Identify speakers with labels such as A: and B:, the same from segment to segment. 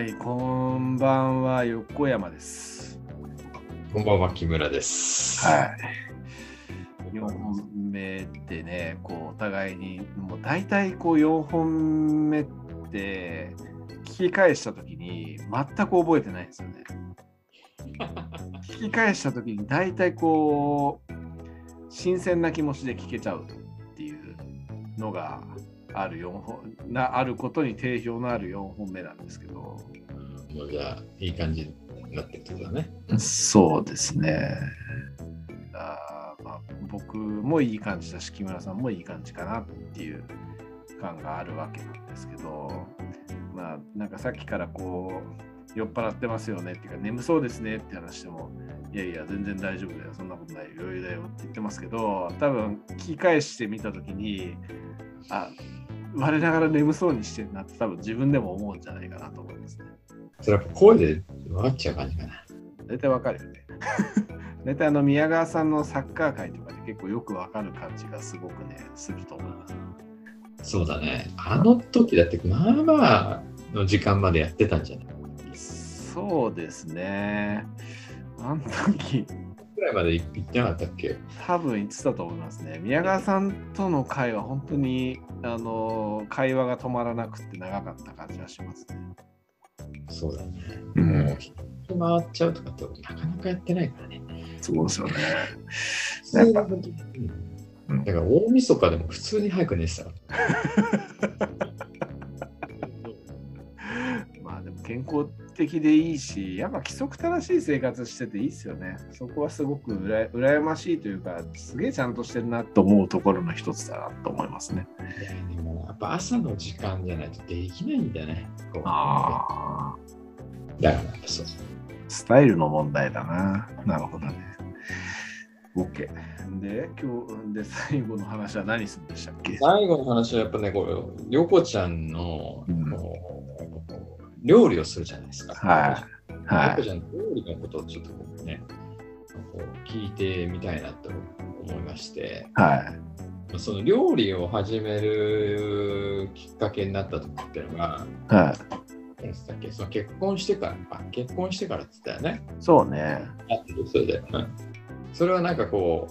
A: はい、こんばんは、横山です。
B: こんばんは、木村です。
A: はい。4本目でね、こうお互いに、もう大体こう4本目って、聞き返したときに全く覚えてないんですよね。聞き返したときに大体こう、新鮮な気持ちで聞けちゃうっていうのがある4本なあることに定評のある4本目なんですけど。
B: もうじゃあ、いい感じになってるってことだね。
A: そうですね。あまあ、僕もいい感じだし、木村さんもいい感じかなっていう感があるわけなんですけど、まあ、なんかさっきからこう、酔っ払ってますよねっていうか、眠そうですねって話しても、いやいや、全然大丈夫だよ、そんなことない、余裕だよって言ってますけど、多分聞き返してみたときに、あ、我ながら眠そうにしてるなって多分自分でも思うんじゃないかなと思いますね。
B: それは声で分かっちゃう感じかな。
A: 大体わかるよね。大体あの宮川さんのサッカー界とかで結構よくわかる感じがすごくね、すると思います。
B: そうだね。あの時だって、まあまあの時間までやってたんじゃない？
A: そうですね。あの時、
B: くらいまで行ってなかったっけ？
A: 多分言ってたと思いますね。宮川さんとの会は本当にあの会話が止まらなくて長かった感じがしますね。
B: そうだね。
A: う
B: もう、人回っちゃうとかってなかなかやってないからね。
A: そうですよね。
B: 普通にうんだから大晦日でも普通に早く寝てた。
A: まあでも健康的でいいし、やっぱ規則正しい生活してていいですよね。そこはすごくうら羨ましいというか、すげえちゃんとしてるなと思うところの一つだなと思いますね。
B: でもやっぱ朝の時間じゃないとできないんだよね。
A: ああ、
B: だからそう。
A: スタイルの問題だな。なるほどね。OK。で、今日で最後の話は何するんでしたっけ？
B: 最後の話はやっぱね、こう、りょこちゃんの、
A: うん
B: こう料理をするじゃないですか。
A: はいはい。
B: 料理のことをちょっとこうね、こう聞いてみたいなと思いまして、
A: はい。
B: その料理を始めるきっかけになった時っていうのが、
A: はい。
B: っけ？その結婚してから、あ、結婚してからって言ったよね。
A: そうね。
B: あそれで、うん。それはなんかこ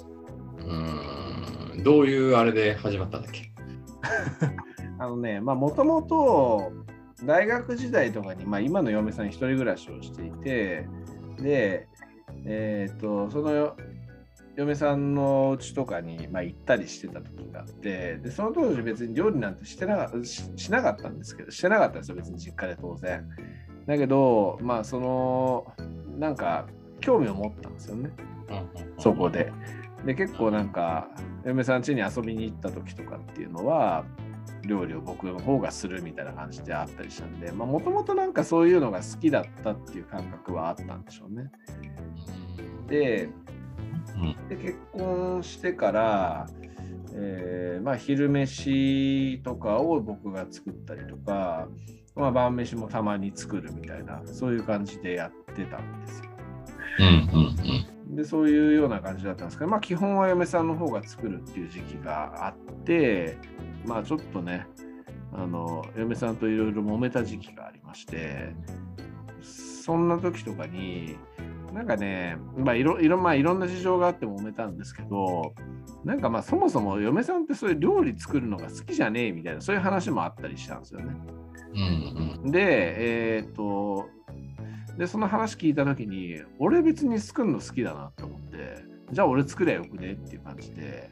B: う、うーん、どういうあれで始まったんだっけ？
A: あのね、まあもともと大学時代とかに、まあ、今の嫁さん一人暮らしをしていて、で、えっ、と、その嫁さんの家とかに、まあ、行ったりしてた時があって、で、その当時別に料理なんてしてなかししなかったんですけど、してなかったんですよ、別に実家で当然。だけど、まあ、その、なんか、興味を持ったんですよね。そこで。で、結構なんか、嫁さん家に遊びに行った時とかっていうのは、料理を僕の方がするみたいな感じであったりしたんで、もともとなんかそういうのが好きだったっていう感覚はあったんでしょうね。で、で結婚してから、えーまあ、昼飯とかを僕が作ったりとか、まあ、晩飯もたまに作るみたいな、そういう感じでやってたんですよ。でそういうような感じだったんですけど、まあ、基本は嫁さんの方が作るっていう時期があって、まあ、ちょっとね、あの嫁さんといろいろ揉めた時期がありまして、そんな時とかに、なんかね、まあいろいろまあ、いろんな事情があって揉めたんですけど、なんかまあそもそも嫁さんってそういう料理作るのが好きじゃねえみたいな、そういう話もあったりしたんですよね。
B: うんうん
A: で、えっ、と、で、その話聞いたときに、俺別に作るの好きだなと思って、じゃあ俺作りゃよくねっていう感じで、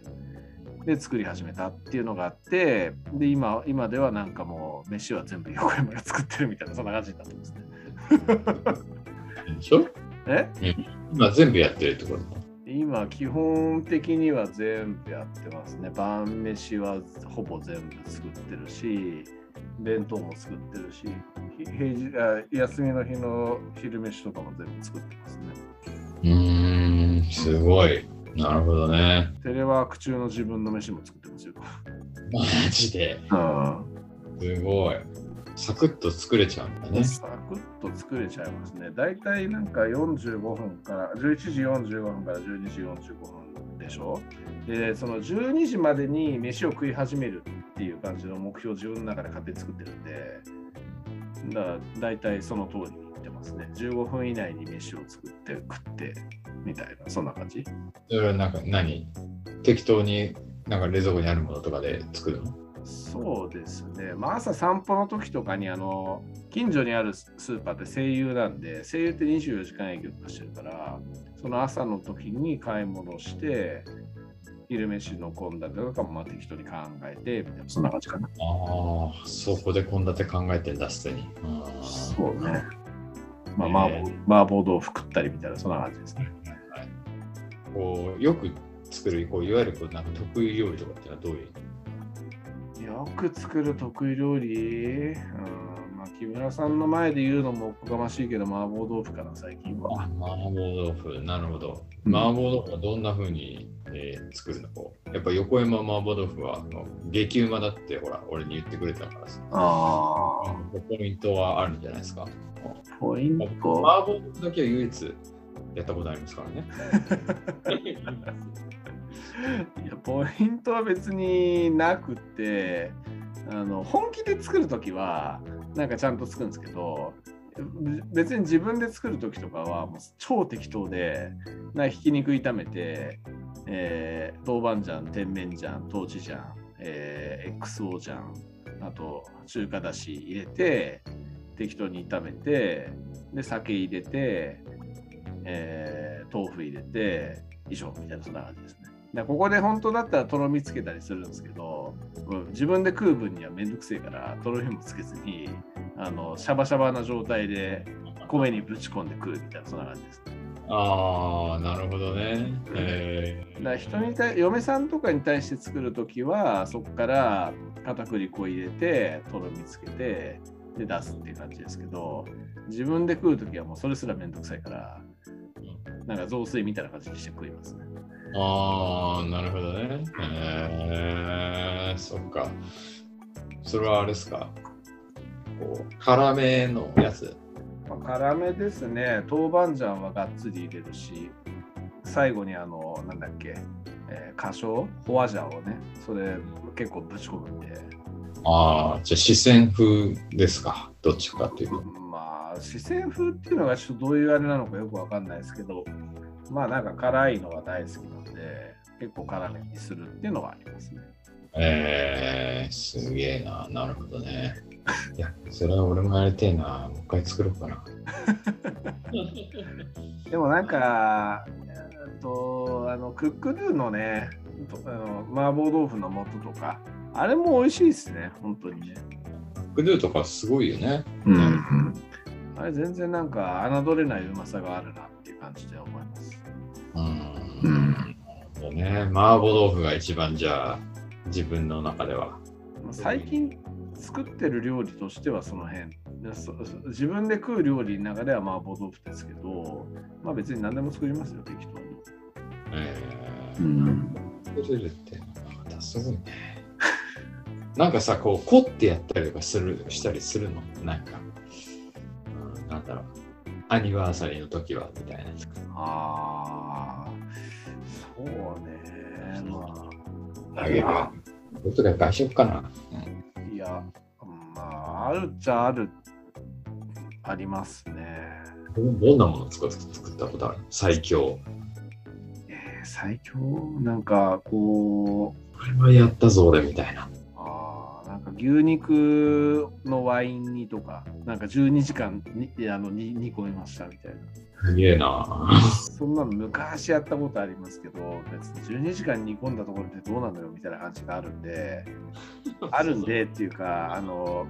A: で、作り始めたっていうのがあって、で、今、今ではなんかもう、飯は全部横山が作ってるみたいな、そんな感じになってますね。
B: うん。でしょ？
A: え？
B: 今全部やってるってこと？
A: 今、基本的には全部やってますね。晩飯はほぼ全部作ってるし、弁当も作ってるし、ひ平日あ休みの日の昼飯とかも全部作ってますね。
B: うーん、すごい。なるほどね。
A: テレワーク中の自分の飯も作ってますよ。
B: マジで？
A: うん
B: すごい。サクッと作れちゃうんだね。
A: サクッと作れちゃいますね。だいたいなんか45分から、11時45分から12時45分でしょ？で、その12時までに飯を食い始めるっていう感じの目標を自分の中で勝手に作ってるんで、だから大体その通りに言ってますね。15分以内に飯を作って食ってみたいな、そんな感じ？
B: それはなんか何？適当になんか冷蔵庫にあるものとかで作るの？
A: そうですね。まあ、朝散歩の時とかにあの近所にあるスーパーって声優なんで、声優って24時間営業とかしてるから、その朝の時に買い物して、昼飯の献立とかもまあ適当に考えて、みたいな、そんな感じかな。
B: ああ、そこで献立考えてんだ、すでに。
A: そうね。まあ、
B: えー
A: 麻婆豆腐食ったりみたいな、そんな感じですね。
B: はいこうよく作るこういわゆるこうなんか得意料理とかってのはどういう？
A: よく作る得意料理、うんまあ、木村さんの前で言うのもおこがましいけど、麻婆豆腐かな、最近は。
B: 麻婆豆腐、なるほど。
A: うん
B: 麻婆豆腐はどんな風に、えー作るの？こうやっぱ横山麻婆豆腐はあの激うまだってほら、俺に言ってくれたからさ。
A: ああ、
B: ポイントはあるんじゃないですか？
A: ポイン
B: 麻
A: ト。
B: 婆豆腐だけは唯一やったことありますからね。
A: いやポイントは別になくてあの本気で作るときはなんかちゃんと作るんですけど別に自分で作るときとかはもう超適当でなひき肉炒めて、えー豆板醤甜麺醤豆豉醤、えー XO 醤あと中華だし入れて適当に炒めてで酒入れて、えー豆腐入れて以上みたいなそんな感じですね。だからここで本当だったらとろみつけたりするんですけど、うん自分で食う分にはめんどくせえからとろみもつけずにあのシャバシャバな状態で米にぶち込んで食うみたいなそんな感じですね。
B: ああ、なるほどね。え
A: だから人に対嫁さんとかに対して作るときはそこから片栗粉入れてとろみつけてで出すっていう感じですけど自分で食うときはもうそれすらめんどくさいからなんか雑炊みたいな感じにして食いますね。
B: ー、ああ、なるほどね。えー、そっか。それはあれですか？こう辛めのやつ？
A: まあ、辛めですね。豆板醤はがっつり入れるし、最後にあの、なんだっけ、えー、花椒、ホアジャオをね、それ結構ぶち込むんで、
B: ああ、じゃあ四川風ですか？どっちかっていうと。
A: まあ、四川風っていうのがちょっとどういうあれなのかよくわかんないですけど、まあなんか辛いのが大好きなので、結構辛めにするっていうのはありますね。
B: えー、すげえな。なるほどね。いや、それは俺もやりてえな。もう一回作ろうかな。
A: でもなんか、えと、あの、クックドゥのね、とあの麻婆豆腐の素とか、あれも美味しいですね、本当にね。
B: クドゥとかすごいよね。
A: うん、あれ全然なんか侮れないうまさがあるなっていう感じで思います。
B: うん。
A: うん
B: ね。麻婆豆腐が一番じゃあ、自分の中では。
A: まあ最近作ってる料理としてはその辺自分で食う料理の中では麻婆豆腐ですけど、まあ別に何でも作りますよ、適当に。
B: えー、
A: ん、
B: 作れるってまたすごいね。なんかさ、こう、凝ってやったりとかするしたりするの？なんか、うん、なんだろう。アニバーサリーの時はみたいな。
A: ああ、そうね。ま
B: あげる。僕外食かな。
A: あ、いや、まあ、あるっちゃある、ありますね。
B: うんどんなものを作っ作ったことある？最強。
A: えー最強？なんかこう、
B: これはやったぞ、俺みたいな。
A: 牛肉のワイン煮とか、なんか12時間にあのに煮込みましたみたいな。
B: すげえな。
A: そんなの昔やったことありますけど、別に12時間煮込んだところでどうなのよみたいな感じがあるんで、あるんでっていうか、あの、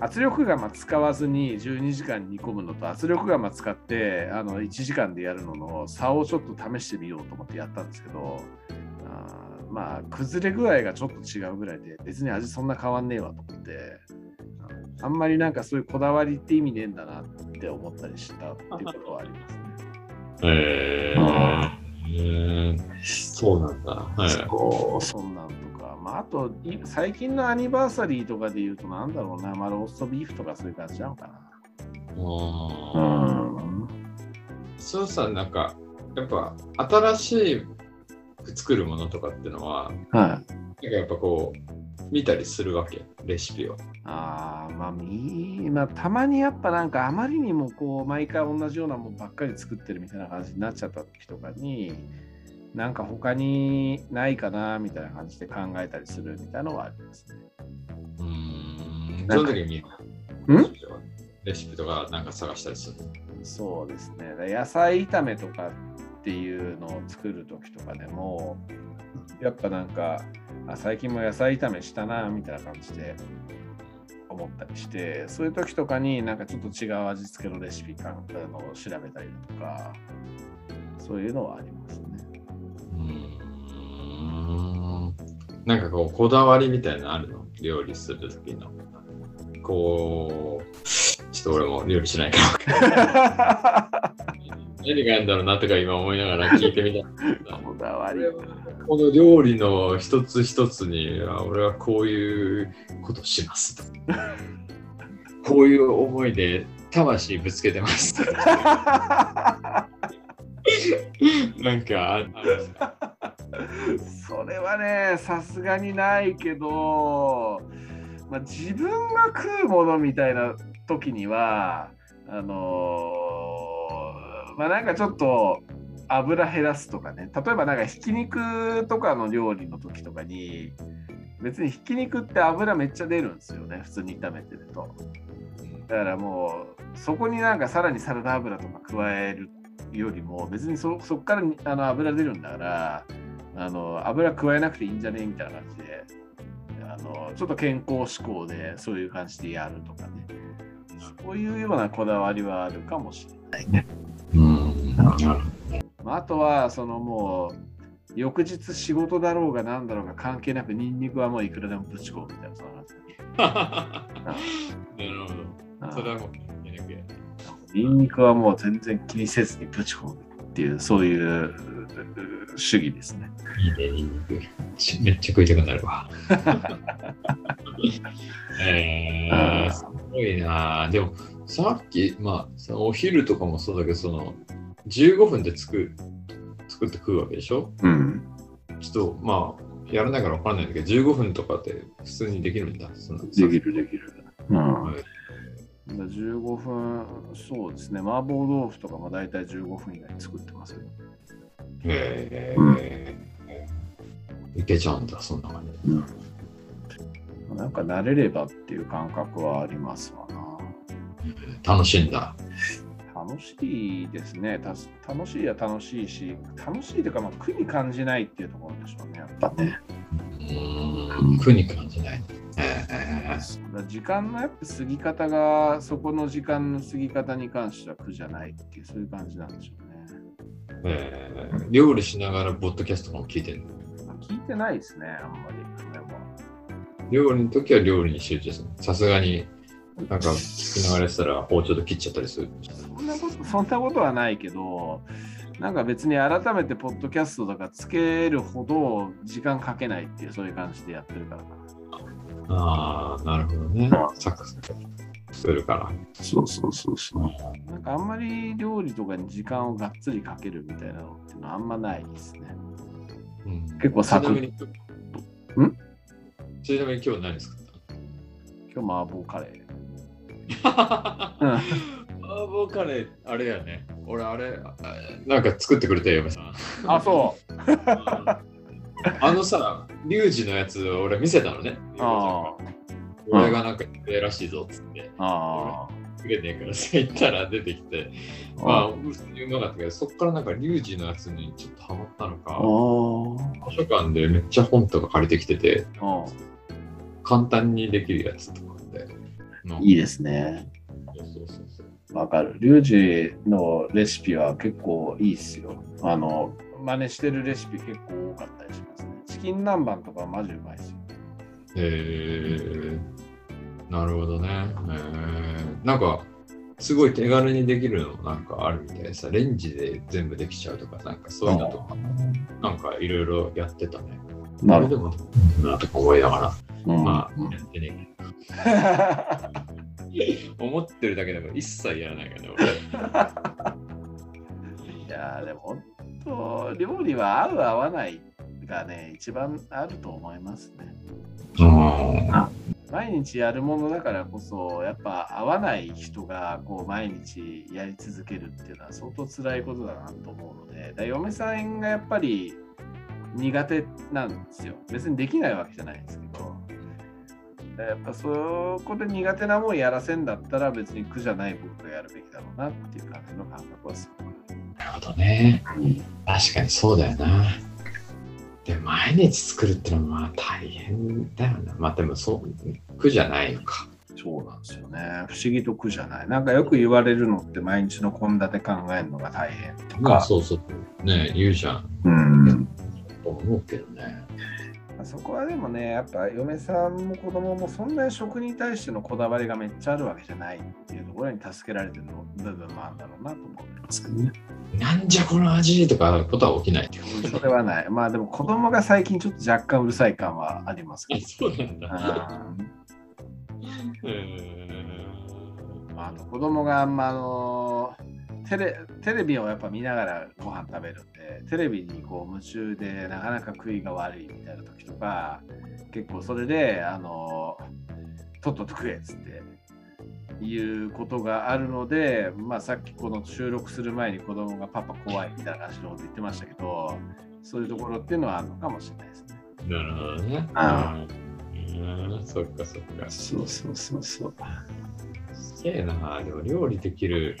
A: 圧力釜使わずに12時間煮込むのと圧力釜使ってあの1時間でやるのの差をちょっと試してみようと思ってやったんですけど、あーまあ崩れ具合がちょっと違うぐらいで別に味そんな変わんねえわと思って、あんまりなんかそういうこだわりって意味ねえんだなって思ったりしたっていうことはありますね。
B: えー、えーそうなんだ。はい。
A: そうそんなんとか、まあ、あとい最近のアニバーサリーとかで言うとなんだろうな、まあ、ローストビーフとかそういう感じなのかな。
B: あーそうさ、なんか、やっぱ新しく作るものとかっていうのは、
A: は
B: なんかやっぱこう、見たりするわけ。レシピを。
A: ああ、まあ、みまあ、たまにやっぱなんかあまりにもこう、毎回同じようなもんばっかり作ってるみたいな感じになっちゃった時とかに、なんか他にないかなみたいな感じで考えたりするみたいなのはありますね。
B: うーん。その時に
A: ん
B: レシピとかなんか探したりする。
A: そうですね。野菜炒めとかっていうのを作る時とかでも、やっぱなんか、あ最近も野菜炒めしたなみたいな感じで思ったりして、そういう時とかになんかちょっと違う味付けのレシピかあのを調べたりだとか、そういうのはありますね。
B: うーん。なんかこう、こだわりみたいなのあるの？料理する時の。こう、ちょっと俺も料理しないから。何があるんだろうなとか今思いながら聞いてみた。
A: こだわり。
B: この料理の一つ一つに、あ俺はこういうことしますと。こういう思いで魂ぶつけてます。なんかああるんですか
A: それはね、さすがにないけど、まあ、自分が食うものみたいな時には、あのーまあなんかちょっと油減らすとかね、例えばなんかひき肉とかの料理の時とかに、別にひき肉って油めっちゃ出るんですよね、普通に炒めてると。だからもう、そこになんかさらにサラダ油とか加えるよりも、別にそこからあの油出るんだから、あの油加えなくていいんじゃねみたいな感じであの、ちょっと健康志向でそういう感じでやるとかね、そういうようなこだわりはあるかもしれないね。まあ、あとは、そのもう、翌日仕事だろうが何だろうが関係なく、ニンニクはもういくらでもぶち込むみたいな、そんな
B: るほど。
A: あ
B: それはもうなく
A: ニンニクはもう全然気にせずにぶち込むっていう、そういうう主義ですね。
B: いいね、ニンニク。ちめっちゃ食いたくなるわ。えー、すごいなでも、さっき、まあ、お昼とかもそうだけど、その、15分で作る作って食うわけでしょ？
A: うん。
B: ちょっと、まあ、やらないから分からないんだけど、15分とかって普通にできるんだ。その
A: できるできる。うん。
B: はい
A: 15分、そうですね。麻婆豆腐とかも大体15分以内に作ってますよ。
B: へ
A: うん
B: えいけちゃうんだ、そんな感じ。
A: うん。なんか慣れればっていう感覚はありますわな。
B: 楽しいんだ。
A: 楽しいですね。た楽しいは楽しいし、楽しいというか、まあ、苦に感じないっていうところでしょうね、やっぱね。
B: 苦に感じない。え
A: だから時間のやっぱ過ぎ方が、そこの時間の過ぎ方に関しては苦じゃないっていう、そういう感じなんでしょうね。
B: ーえー料理しながらポッドキャストも聞いてるの？
A: まあ聞いてないですね、あんまり。
B: 料理の時は料理に集中する。さすがに、なんか聞きながらしたら包丁で切っちゃったりする。
A: そんなこと、そんなことはないけど、なんか別に改めてポッドキャストとかつけるほど時間かけないっていう、そういう感じでやってるからかな。
B: ああ、なるほどね。サクサクするから。
A: そうそうそうそう。なんかあんまり料理とかに時間をがっつりかけるみたいなのっていうのはあんまないですね。
B: うん
A: 結構サクッ
B: ちなみに
A: ん？
B: ちなみに今日何作った
A: 今日麻婆カレー。
B: の 麻婆カレー、あれだよね。俺、あれ、あなんか作ってくれたよ、嫁さん。
A: あ、そう。
B: あのさ、リュウジのやつ俺見せたのね。
A: あ
B: 俺がなんかええらしいぞっつって。
A: あ。あ
B: 作れねえからさ、行ったら出てきて、
A: あ。
B: まあ、普通にうまかったけど、そっからなんかリュウジのやつにちょっとハマったの
A: あ
B: か、図書館でめっちゃ本とか借りてきてて、
A: あ。
B: 簡単にできるやつとかで。の
A: いいですね。
B: そうそう。
A: わかる。リュウジのレシピは結構いいっすよ。あの、真似してるレシピ結構多かったりしますね。チキン南蛮とかマジうまいっすよ。
B: へえなるほどね。へえなんか、すごい手軽にできるのなんかあるみたいでさ、レンジで全部できちゃうとか、なんかそういうのとか、なんかいろいろやってたね。
A: なる
B: あれでも、なとか思いなが
A: ほど。
B: ら、ま
A: うん
B: あ、やってね 思ってるだけでも一切やらないからね、
A: いやーでも本当料理は合う合わないがね一番あると思いますね。毎日やるものだからこそやっぱ合わない人がこう毎日やり続けるっていうのは相当辛いことだなと思うのでだ嫁さんがやっぱり苦手なんですよ。別にできないわけじゃないんですけどやっぱそこで苦手なもんやらせんだったら別に苦じゃないことをやるべきだろうなっていう感じの感覚はすごく
B: なるほどね。確かにそうだよな。で、毎日作るってのはまあ大変だよな。まあでもそう、苦じゃないのか。
A: そうなんですよね不思議と苦じゃないなんかよく言われるのって毎日の献立考えるのが大変とか、
B: まあそうそう。ね言うじゃん。
A: うん
B: と思うけどね。
A: そこはでもね、やっぱ嫁さんも子供もそんなに食に対してのこだわりがめっちゃあるわけじゃないっていうところに助けられてる部分もあるんだろうなと思ってますけどね。
B: なんじゃこの味とかことは起きない
A: それはない。まあでも子供が最近ちょっと若干うるさい感はありますけど。
B: そうなんだ。
A: うんまあ、あと子供があんまあのテレテレビをやっぱ見ながらご飯食べるんでテレビにこう夢中でなかなか食いが悪いみたいな時とか結構それであのとっとと食えっつっていうことがあるので、まあ、さっきこの収録する前に子供がパパ怖いみたいな感じのこと言ってましたけどそういうところっていうのはあるのかもしれないですね。
B: なるほどね。
A: あ
B: うん、そっかそっか。
A: そうそうそうそう。
B: すげえな。でも料理できる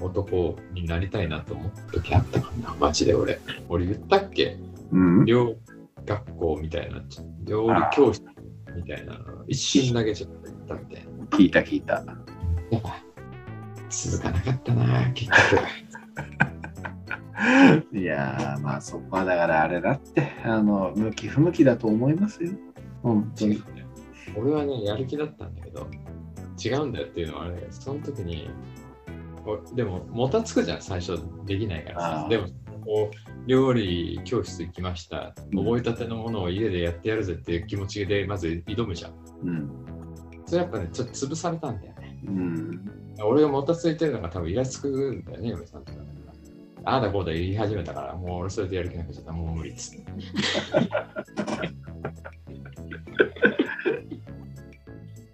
B: 男になりたいなと思った時あったかな、マジで俺。俺言ったっけ？
A: うん、
B: 料学校みたいな、料理教室みたいなの一瞬だけちょっと言ったみたいな。
A: 聞いた聞いた。
B: やっぱ続かなかったな、結局。
A: いやー、まあそこはだからあれだって、あの、向き不向きだと思いますよ。本当に。
B: 俺はね、やる気だったんだけど、違うんだよっていうのはあれその時に、こうでも、もたつくじゃん、最初できないからさ。でも、こう、料理教室行きました。
A: うん
B: 覚えたてのものを家でやってやるぜっていう気持ちで、まず挑むじゃん。
A: うん。
B: それやっぱね、ちょっと潰されたんだよね。
A: うん。
B: 俺がもたついてるのが多分イラつくんだよね、嫁さんとか。ああだこうだ言い始めたから、もう俺それでやる気なくちゃった。もう無理っつって。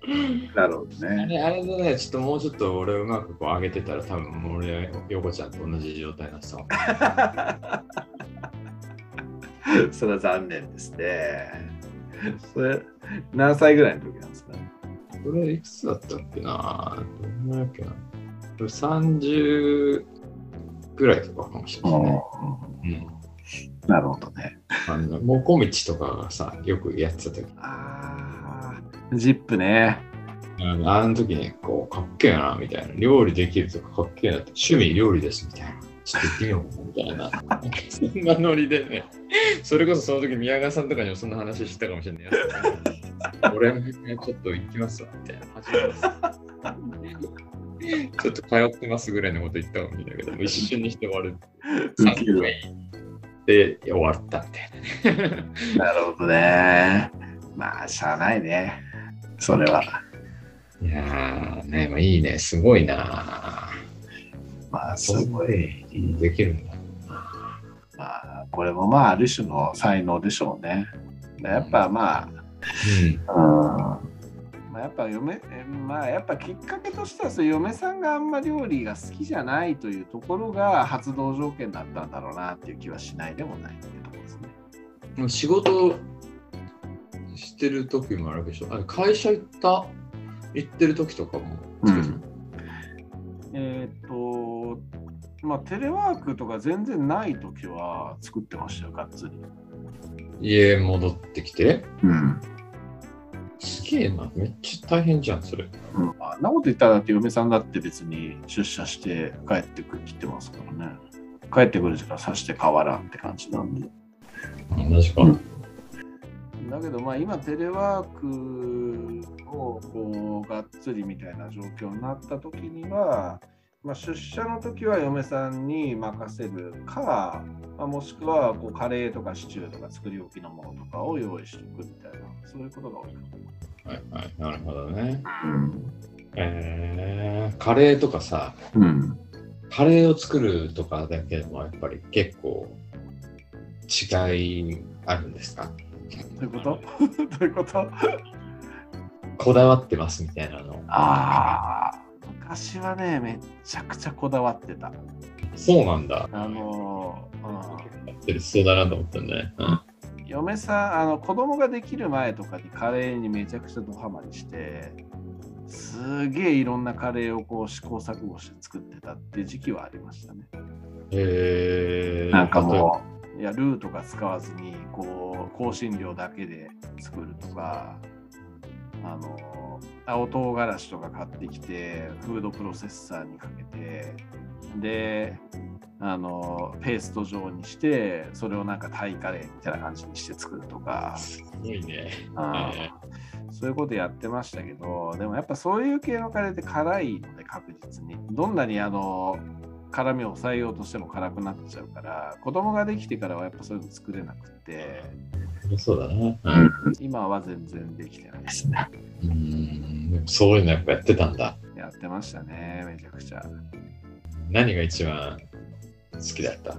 A: なるほど
B: あ
A: ね。
B: れ、あれでね、ちょっともうちょっと俺うまくこう上げてたら、多分もう俺、横ちゃんと同じ状態になっ
A: それは残念ですね。それ、何歳ぐらいの時なんですか？
B: これいくつだったっけなどんぐらいだっけなこれ ?30 ぐらいとかかもしれないね。うん。
A: なるほどね。
B: あの、もこみちとかがさ、よくやってた時
A: ああ、ジップね。
B: あのあの時に、こう、かっけえな、みたいな。料理できるとかかっけえなって、趣味料理です、みたいな。ちょっと行ってみよう、みたいな。そんなノリでね。それこそその時宮川さんとかにもそんな話してたかもしれない。俺もちょっと行きますわ、みたいな。ちょっと通ってますぐらいのこと言ったかもしれないけど、一瞬にして終わる。
A: ウケる
B: 3回で終わったみたいなね。
A: なるほどね。まあ、しゃあないね。それは。
B: いやー、ね、まあ、いいね、すごいな。
A: まあ、すごい。
B: できるんだ。
A: まあ、これもまあ、ある種の才能でしょうね。やっぱまあ、
B: うん。
A: うんまあ、やっぱ嫁、えまあやっぱきっかけとしてはそう嫁さんがあんま料理が好きじゃないというところが発動条件だったんだろうなっていう気はしないでもないっていうところですね。
B: 仕事してる時もあるわけでしょ。あ会社行った？行ってる時とかも？
A: うんえーっと、まあテレワークとか全然ない時は作ってましたよ、がっつり。
B: 家戻ってきて？
A: うん。
B: すげえな。めっちゃ大変じゃん、それ。
A: うん、あんなこと言ったらだって嫁さんだって別に出社して帰ってくるって言ってますからね。帰ってくる時間さして変わらんって感じなんで。
B: 同じか。
A: うんだけどまあ今テレワークをこうがっつりみたいな状況になった時には、まあ、出社の時は嫁さんに任せるか、まあ、もしくはこうカレーとかシチューとか作り置きのものとかを用意しておくみたいなそういうことが多いかと
B: はいはい。なるほどね。
A: 思
B: えー、カレーとかさ、
A: う。うん。
B: カレーを作るとかだけでもやっぱり結構違いあるんですか？
A: どういうこと？どういうこと？
B: こだわってますみたいなの。
A: ああ、昔はね、めっちゃくちゃこだわってた。
B: そうなんだ。
A: あのー、
B: やってるそうだなと思ったんだね。うん
A: うん、嫁さん、あの子供ができる前とかにカレーにめちゃくちゃドハマりして、すげえいろんなカレーをこう試行錯誤して作ってたっていう時期はありましたね。
B: へえ。
A: なんかもう、いや、ルーとか使わずに、こう、香辛料だけで作るとか、あの、青唐辛子とか買ってきて、フードプロセッサーにかけて、で、あの、ペースト状にして、それをなんかタイカレーみたいな感じにして作るとか、
B: すごいね。
A: あー
B: え
A: そういうことやってましたけど、でもやっぱそういう系のカレーって辛いので確実に。どんなにあの辛みを抑えようとしても辛くなっちゃうから、子供ができてからはやっぱそういうの作れなくて、
B: そうだな。うん。
A: 今は全然できてないですね。
B: うんそういうのやっぱやってたんだ。
A: やってましたね、めちゃくちゃ。
B: 何が一番好きだった？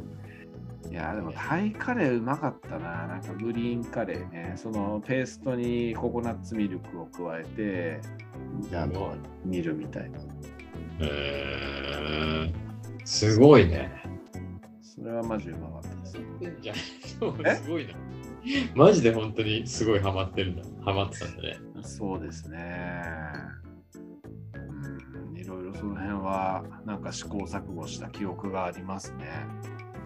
A: いや、でもタイカレーうまかったな。なんかグリーンカレーね。そのペーストにココナッツミルクを加えて、あの煮るみたいな。
B: へーすごいね。
A: それはマジうまかったです。
B: じゃんそう
A: え？
B: すごいな。マジで本当にすごいハマってるんだ。ハマってたんだね。
A: そうですね。うん、いろいろその辺はなんか試行錯誤した記憶がありますね。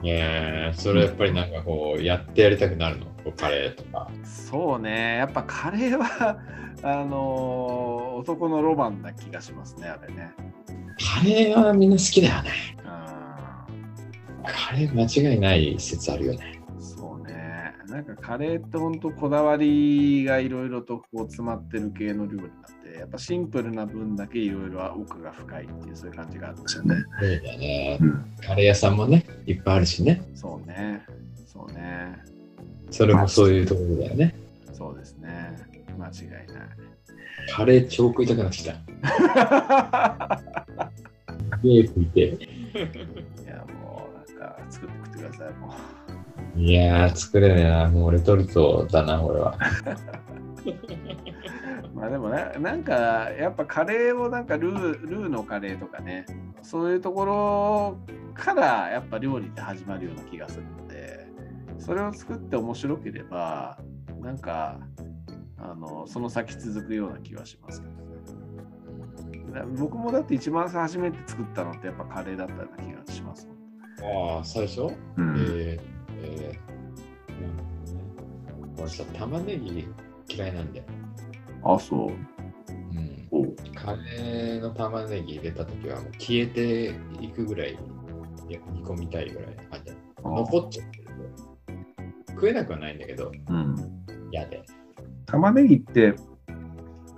B: えー、それやっぱりなんかこうやってやりたくなるの？こうカレーとか。
A: そうね、やっぱカレーはあのー男のロマンな気がしますね、あれね。
B: カレーはみんな好きだよね。
A: う
B: カレー間違いない説あるよね。
A: ん、そうね。なんかカレーって本当こだわりがいろいろとこう詰まってる系の料理なんで、やっぱシンプルな分だけいろいろ奥が深いっていうそういう感じがあるんですよね。
B: そうだね
A: う。ん、
B: カレー屋さんもね、いっぱいあるしね。
A: そうね。そうね。
B: それもそういうところだよね。
A: そうですね。間違いない。
B: カレー超食いたくなってきた。いて。
A: いや、もうなんか作って食ってください、もう。
B: いやー、作れねえな。もうレトルトだな、俺は。
A: まあでもね、なんかやっぱカレーをなんかルールーのカレーとかね、そういうところからやっぱ料理って始まるような気がするので、それを作って面白ければ、なんかあのその先続くような気はしますけど僕もだって一番初めて作ったのってやっぱカレーだったような気がします。
B: ああ、最初？
A: う
B: えー、えー。俺さ、玉ねぎ嫌いなんだよ。
A: あ、そう。
B: うん。
A: お
B: カレーの玉ねぎ入れたときはもう消えていくぐらい煮込みたいぐらいの感じ。残っちゃってると食えなくはないんだけど、
A: うん。
B: 嫌で。
A: 玉ねぎって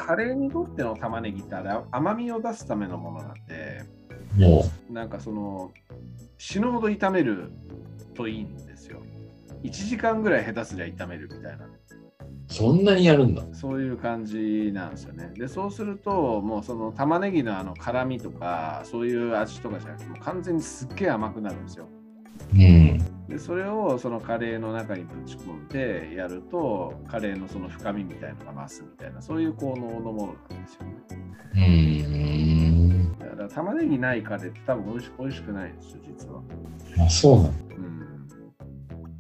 A: カレーにとっての玉ねぎってあれ甘みを出すためのものなんで
B: も
A: なんかその死ぬほど炒めるといいんですよ1時間ぐらい下手すりゃ炒めるみたいな
B: う、そんなにやるんだ。
A: そういう感じなんですよねでそうするともうその玉ねぎのあの辛みとかそういう味とかじゃなくてもう完全にすっげえ甘くなるんですよ
B: うん。
A: でそれをそのカレーの中にぶち込んでやるとカレーのその深みみたいのが増すみたいなそういう効能のものなんですよね
B: うーん。
A: だから玉ねぎないカレーって多分美味し美味しくないんですよ実は
B: あ、そうなの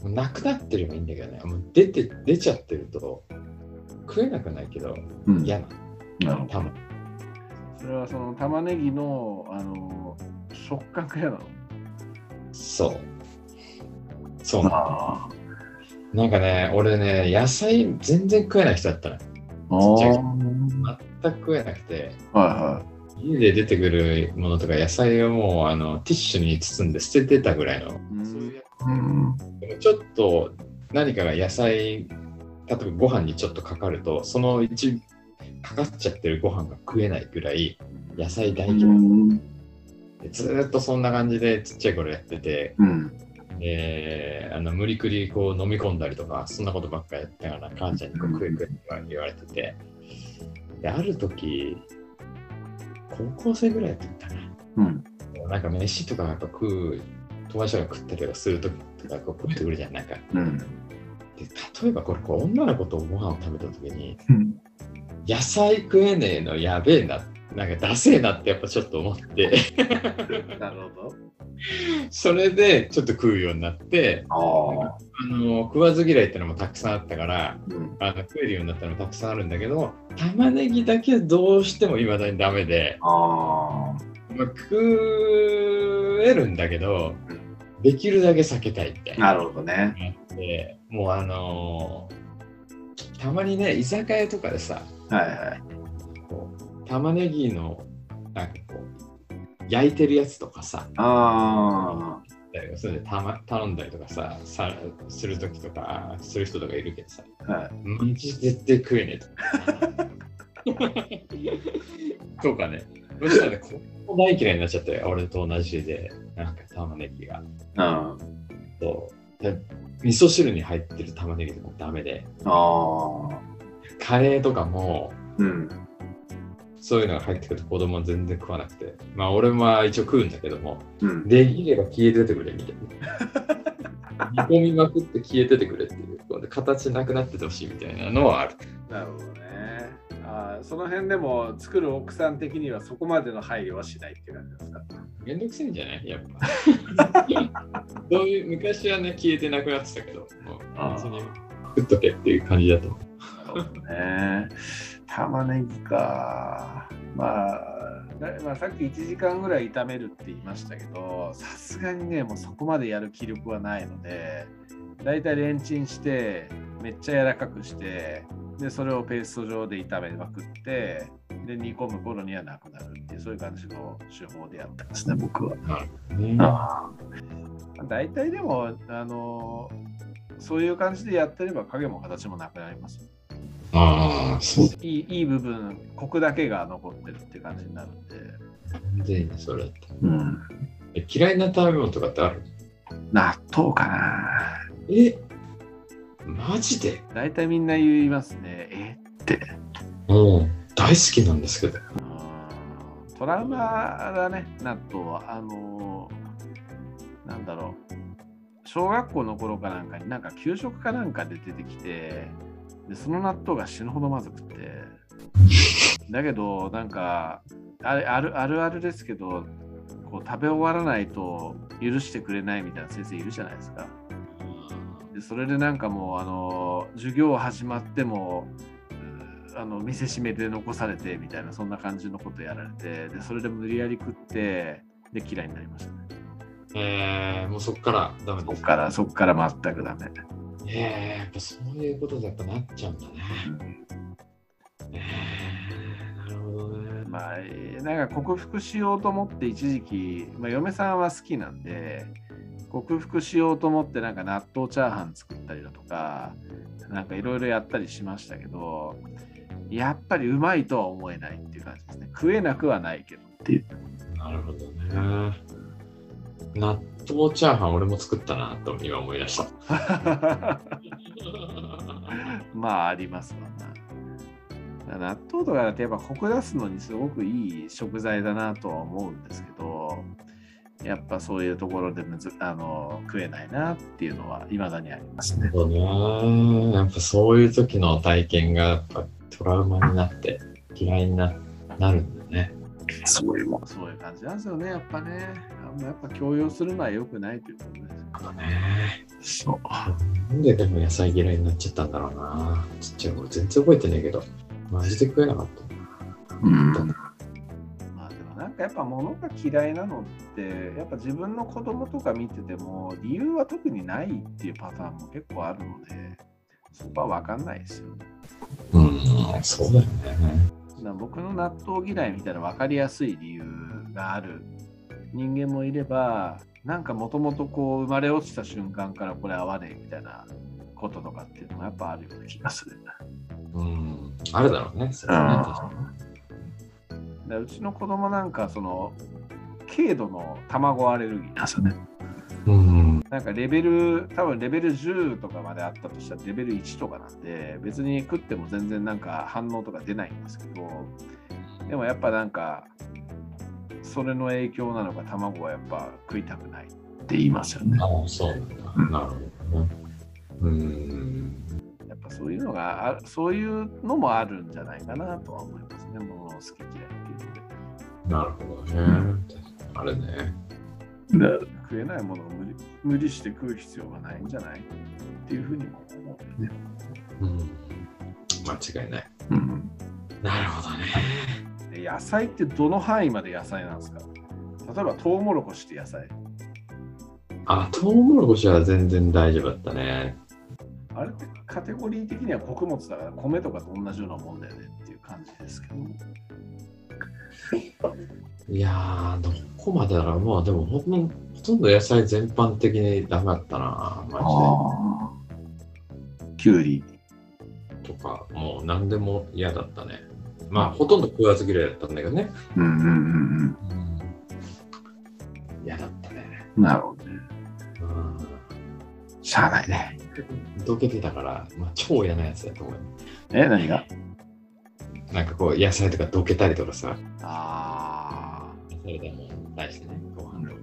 A: うん
B: なくなってればいいんだけどね。もう出て、出ちゃってると食えなくないけど
A: うん
B: 嫌な。
A: なるほど
B: 玉。
A: それはその玉ねぎのあの食感が嫌なの？
B: そう。そうななんかね、俺ね、野菜全然食えない人だったの。全く食えなくて、
A: いは
B: 家で出てくるものとか野菜をもうあのティッシュに包んで捨ててたぐらいの。
A: うん。
B: そういうや
A: うん
B: つ。でもちょっと何かが野菜、例えばご飯にちょっとかかると、そのうちかかっちゃってるご飯が食えないぐらい野菜大嫌い。でずーっとそんな感じでちっちゃい頃やってて、
A: うん
B: であの無理くりこう飲み込んだりとか、そんなことばっかやったから、母ちゃんにこう食え食えって言われてて、である時、高校生ぐらいやってたかな。
A: うん
B: なんか飯とかやっぱ食う、友達とか食ったりとかするときとかこう食えてくるじゃん。なんかで
A: うん
B: 例えばこれこう女の子とご飯を食べたときに、野菜食えねえのやべえな、なんかダセえなってやっぱちょっと思って、
A: なるほど。
B: それでちょっと食うようになって、
A: あ
B: の食わず嫌いってのもたくさんあったから、
A: うん。
B: あの食えるようになったのもたくさんあるんだけど、玉ねぎだけはどうしても未だにダメで、
A: あ
B: まあ、食えるんだけど、できるだけ避けたいみたい
A: あ。
B: な。
A: なるほどね。
B: でもうあのーたまにね、居酒屋とかでさ、
A: はいはい。
B: 玉ねぎのなんか焼いてるやつとかさ、
A: あ
B: それでた、ま、頼んだりとかささするときとかする人とかいるけどさ、
A: あ。はい。
B: マジ絶対食えねえと。とかね、そしたらね、こ大嫌いになっちゃって、俺と同じで、なんか玉ねぎが。
A: うん。
B: そうで味噌汁に入ってる玉ねぎとかもダメで、
A: ああ。
B: カレーとかも、
A: うん。
B: そういうのが入ってくると子供は全然食わなくて、まあ俺は一応食うんだけども、
A: うん。
B: できれば消えててくれみたいな。煮込みまくって消えててくれっていう、こう形なくなっててほしいみたいなのはある。
A: なるほどね。あーその辺でも作る奥さん的にはそこまでの配慮はしないって感じですか？
B: めんどくせえんじゃない？やっぱ。そういう昔はね、消えてなくなってたけど、もう別に食っとけっていう感じだと思う。
A: なるほどね。玉ねぎか。まあ、だまあ、さっき1時間ぐらい炒めるって言いましたけど、さすがにね、もうそこまでやる気力はないので、だいたいレンチンして、めっちゃ柔らかくして、で、それをペースト状で炒めまくって、で、煮込む頃にはなくなるっていう、そういう感じの手法でやってますね、僕は。大体でも、あのそういう感じでやってれば影も形もなくなりますよ。
B: ああ、そう
A: いいいい部分、コクだけが残ってるって感じになるんで。
B: 全然いいね、それだって。
A: うん、
B: え嫌いな食べ物とかってある
A: 納豆かな。
B: えマジで？
A: 大体みんな言いますね。え？って。
B: うん、大好きなんですけど。
A: うんトラウマだね、納豆は。あのなんだろう。小学校の頃かなんかになんか給食かなんかで出てきて、でその納豆が死ぬほどまずくて。だけど、なんか、あれあるあるあるですけど、こう食べ終わらないと許してくれないみたいな先生いるじゃないですか。でそれでなんかもうあの授業始まってもうあの店閉めて残されてみたいなそんな感じのことやられてでそれで無理やり食ってで嫌いになりましたね。
B: えー、もうそっからダメです
A: そっ。からそっから全くダメ。
B: えー、やっぱそういうことでやっぱなっちゃうんだね。えー、なるほどね。
A: まあえーなんか克服しようと思って一時期、まあ、嫁さんは好きなんで克服しようと思ってなんか納豆チャーハン作ったりだとかなんかいろいろやったりしましたけどやっぱりうまいとは思えないっていう感じですね食えなくはないけどっていう
B: なるほどね。納豆チャーハン俺も作ったなと今思い出した。
A: まあありますわな納豆とかだとやっぱコク出すのにすごくいい食材だなとは思うんですけどやっぱそういうところでむずあの食えないなっていうのはいまだにありますね。
B: そうね。やっぱそういう時の体験がやっぱトラウマになって嫌いにななるんだね。
A: そういうそういう感じなんですよね、やっぱね。あんまやっぱ強要するのは良くないということです。
B: そうね。
A: そう。
B: なんででも野菜嫌いになっちゃったんだろうな。ちっちゃい頃全然覚えてないけど、マジで食えなかった。
A: うん。まあでもなんかやっぱ物が嫌いなのって、やっぱ自分の子供とか見てても、理由は特にないっていうパターンも結構あるので、そこは分かんないですよね。
B: うん、そうだよね。
A: 僕の納豆嫌いみたいな分かりやすい理由がある人間もいれば、なんかもともとこう生まれ落ちた瞬間からこれ合わねえみたいなこととかっていうのもやっぱあるような気がする。
B: うん、あるだろうね。それはね
A: うちの子供なんかその軽度の卵アレルギーなんですよね。
B: うん、
A: なんかレベル、多分レベル10とかまであったとしたらレベル1とかなんで、別に食っても全然なんか反応とか出ないんですけど、でもやっぱなんか、それの影響なのか、卵はやっぱ食いたくないって言いますよね。
B: ああ、そうなんだ。なるほどね。うん。
A: やっぱそういうのがあそういうのもあるんじゃないかなとは思いますね、ものの好き嫌いっていうので。
B: なるほどね。あれね。
A: だ食えないものを無理無理して食う必要がないんじゃないっていうふうにも思うよね。
B: うん。間違いない。
A: うん、
B: なるほどね。
A: で野菜ってどの範囲まで野菜なんですか？例えばトウモロコシって野菜。
B: あ、トウモロコシは全然大丈夫だったね。
A: あれってカテゴリー的には穀物だから米とかと同じようなもんだよねっていう感じですけど。
B: いやー、どこまでだろう。まあでもほとんど、野菜全般的にダメだったな、マ
A: きゅうり。
B: ジで。とか、もう何でも嫌だったね。まあほとんど食わず嫌いだったんだけどね。
A: うんうんうん
B: 嫌だったね。
A: うん。なるほどね。
B: うん。
A: しゃあないね。
B: どけてたから、まあ超嫌なやつだと思うよ。
A: え、何が？
B: なんかこう野菜とかどけたりとかさ、
A: あ
B: それでも対してね、ご飯とか。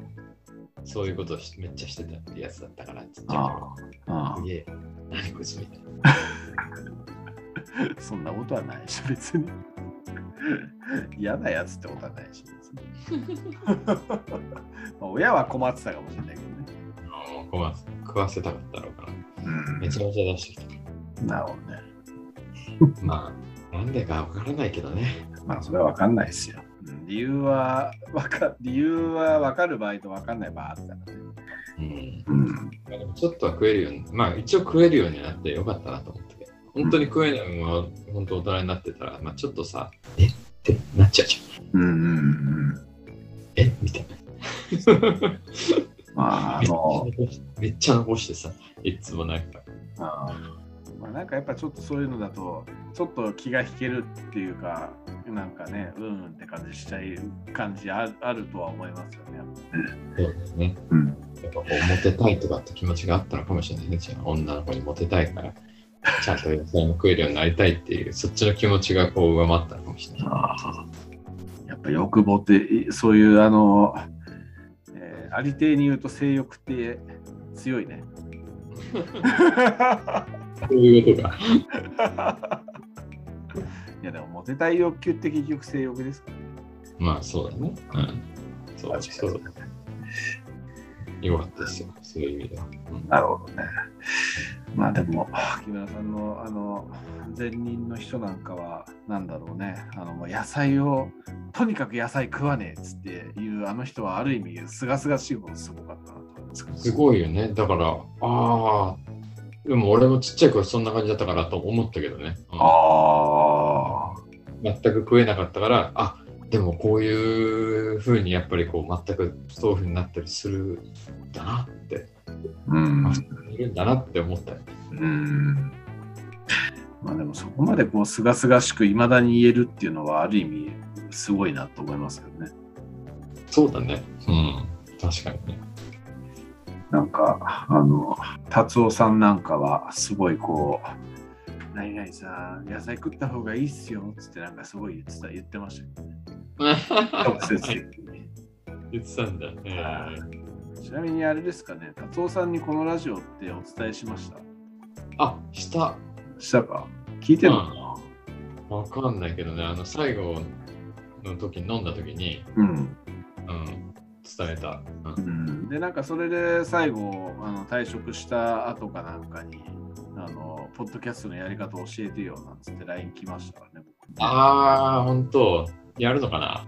B: そういうことをしめっちゃしてたってやつだったから、ちっちゃい
A: あ
B: 頃。
A: ああ
B: すげえ、何こいつみたいな。
A: そんなことはないし、別に。嫌なやつってことはないし、親は困ってたかもしれないけどね。
B: もうごめん食わせたかったろうから。
A: うん
B: めちゃめちゃ出してきた。
A: なるほどね。
B: まあ、なんでかわからないけどね。
A: まあ、それは分かんないですよ。うん理由はわか理由は分かる場合と分かんない場合あったらね。
B: うん。でもちょっとは食えるように、まあ一応食えるようになってよかったなと思ったけど、本当に食えないまま本当大人になってたら、まあちょっとさ、え？っちゃうじゃん。
A: うんうんうん。
B: え？みたいな。
A: まあ、あの、
B: めっちゃ残してさ、いつもなんか。
A: あーまあ、なんかやっぱちょっとそういうのだと、ちょっと気が引けるっていうか、なんかね、うんうんって感じしちゃう感じああるとは思いますよね。
B: そうだよね。
A: うん。
B: やっぱこう、モテたいとかって気持ちがあったのかもしれないね。女の子にモテたいから、ちゃんと野菜も食えるようになりたいっていう、そっちの気持ちがこう上回ったのかもしれない。
A: ぱ欲望って、そういうあの、えーありていに言うと性欲って強いね。
B: そういうことか。
A: いやでもモテたい欲求って結局性欲ですからね。
B: まあそうだね。うん。そうそう。よかったですよ。そういう意味では。うん
A: なるほどね。まあでも、木村さんのあの前任の人なんかは、なんだろうね、あのもう野菜を、とにかく野菜食わねえっつっていうあの人はある意味、すがすがしいほどすごかったなと思います。
B: すごいよね。だから、ああ、でも俺もちっちゃい頃そんな感じだったからと思ったけどね。うん
A: あ
B: 全く食えなかったから、あでもこういうふうにやっぱりこう全くそういうふうになったりするんだなって、
A: あ、うん
B: あ。いるんだなって思ったよ。
A: うん。まあでもそこまでこう、すがすがしくいまだに言えるっていうのは、ある意味、すごいなと思いますけどね。
B: そうだね。うん。確かにね。
A: なんか、あの、達夫さんなんかは、すごいこう、何々さ、野菜食った方がいいっすよ、つってなんかすごい言ってた言ってました。直接的に。
B: 言ってたんだ。え
A: ちなみにあれですかね、達夫さんにこのラジオってお伝えしました？
B: ーあ、した。
A: したか？聞いてるの？かな、
B: わかんないけどね、あの最後の時に飲んだ時に、
A: うん。
B: うん、伝えた。う
A: うんん、でなんかそれで最後あの退職した後かなんかにポッドキャストのやり方教えてよなんつって LINE 来ましたからね僕。ね
B: ああ、本当。やるのかな？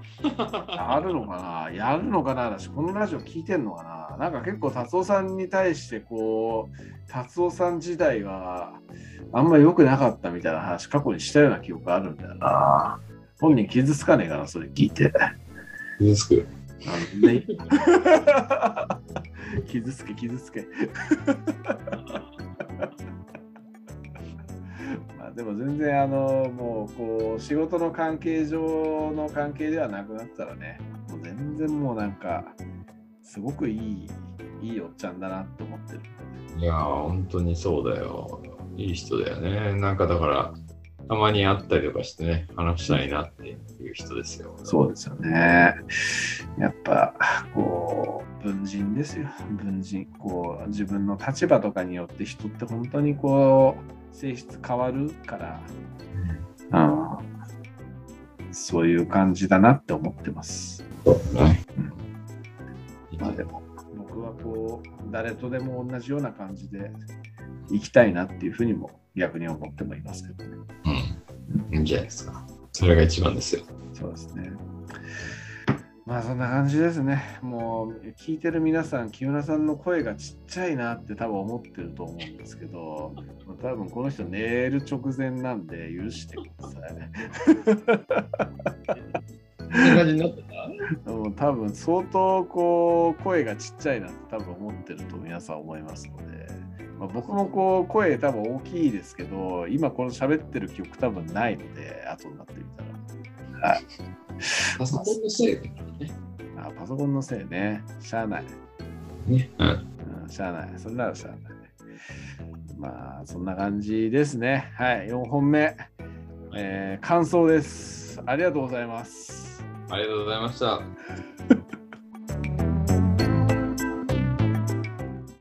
A: あるのかな？やるのかなだしこのラジオ聞いてんのかな？なんか結構達夫さんに対してこう達夫さん時代はあんま良くなかったみたいな話過去にしたような記憶あるんだよな。本人傷つかねえかなそれ聞いて。
B: 傷つく。
A: 傷つけ傷つけ。ま でも全然あのもうこう仕事の関係上の関係ではなくなったらねもう全然もうなんかすごくいいいいおっちゃんだなと思ってる
B: いやー、本当にそうだよ。いい人だよね。なんかだから、たまに会ったりとかしてね、話したいなっていう人ですよ。
A: そうですよねやっぱこう文人ですよ、文人。こう、自分の立場とかによって人って本当にこう、性質変わるから、うん、そういう感じだなって思ってます。
B: そうだね。
A: まあでも、僕はこう、誰とでも同じような感じで生きたいなっていうふうにも逆に思ってもいますけどね。
B: うん。いいんじゃないですか。それが一番ですよ。
A: そうですね。まあそんな感じですね。もう聞いてる皆さん、清村さんの声がちっちゃいなって多分思ってると思うんですけど、多分この人寝る直前なんで許してください。
B: こんな感じになってた？
A: もう多分相当こう声がちっちゃいなって多分思ってると皆さん思いますので、まあ、僕もこう声多分大きいですけど今この喋ってる記憶多分ないので後になってみたら。はい。
B: パソコンのせいね。
A: あパソコンのせいね。しゃあない、
B: ね。うん。
A: うん、しゃあない。そんならしゃあないまあそんな感じですね。はい。4本目、えー感想です。ありがとうございます。
B: ありがとうございました。